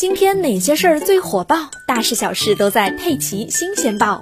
今天哪些事儿最火爆？大事小事都在《佩奇新鲜报》。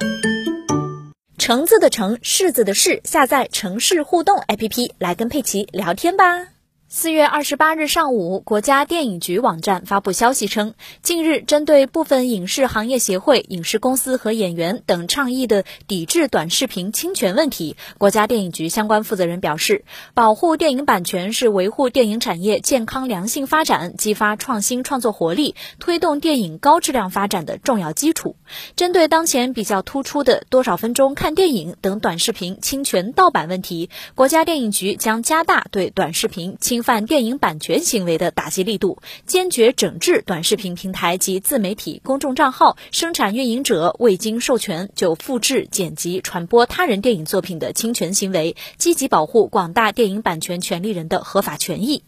橙子的橙，柿子的柿，下载城市互动 APP 来跟佩奇聊天吧。四月二十八日上午，国家电影局网站发布消息称，近日针对部分影视行业协会、影视公司和演员等倡议的抵制短视频侵权问题，国家电影局相关负责人表示，保护电影版权是维护电影产业健康良性发展、激发创新创作活力、推动电影高质量发展的重要基础。针对当前比较突出的多少分钟看电影等短视频侵权盗版问题，国家电影局将加大对短视频侵侵犯电影版权行为的打击力度，坚决整治短视频平台及自媒体公众账号生产运营者未经授权就复制、剪辑、传播他人电影作品的侵权行为，积极保护广大电影版权权利人的合法权益。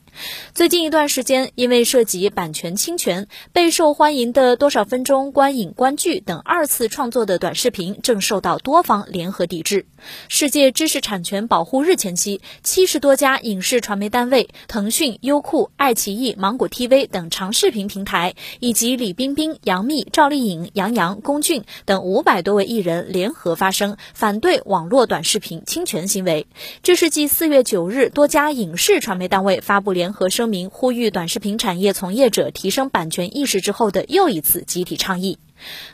最近一段时间，因为涉及版权侵权，备受欢迎的多少分钟观影观剧等二次创作的短视频，正受到多方联合抵制。世界知识产权保护日前夕，七十多家影视传媒单位、腾讯、优酷、爱奇艺、芒果 TV 等长视频平台，以及李冰冰、杨幂、赵丽颖、杨洋、龚俊等五百多位艺人联合发声，反对网络短视频侵权行为。这是继四月九日多家影视传媒单位发布联和声明，呼吁短视频产业从业者提升版权意识之后的又一次集体倡议。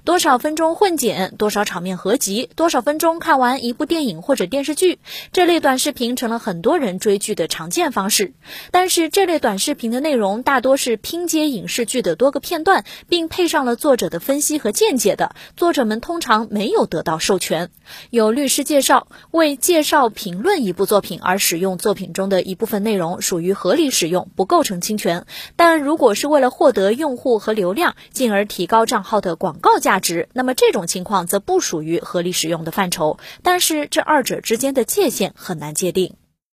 多少分钟混剪，多少场面合集，多少分钟看完一部电影或者电视剧，这类短视频成了很多人追剧的常见方式。但是，这类短视频的内容大多是拼接影视剧的多个片段，并配上了作者的分析和见解的，作者们通常没有得到授权。有律师介绍，为介绍、评论一部作品而使用作品中的一部分内容，属于合理使用，不构成侵权。但如果是为了获得用户和流量，进而提高账号的广，告价值，那么这种情况则不属于合理使用的范畴，但是这二者之间的界限很难界定。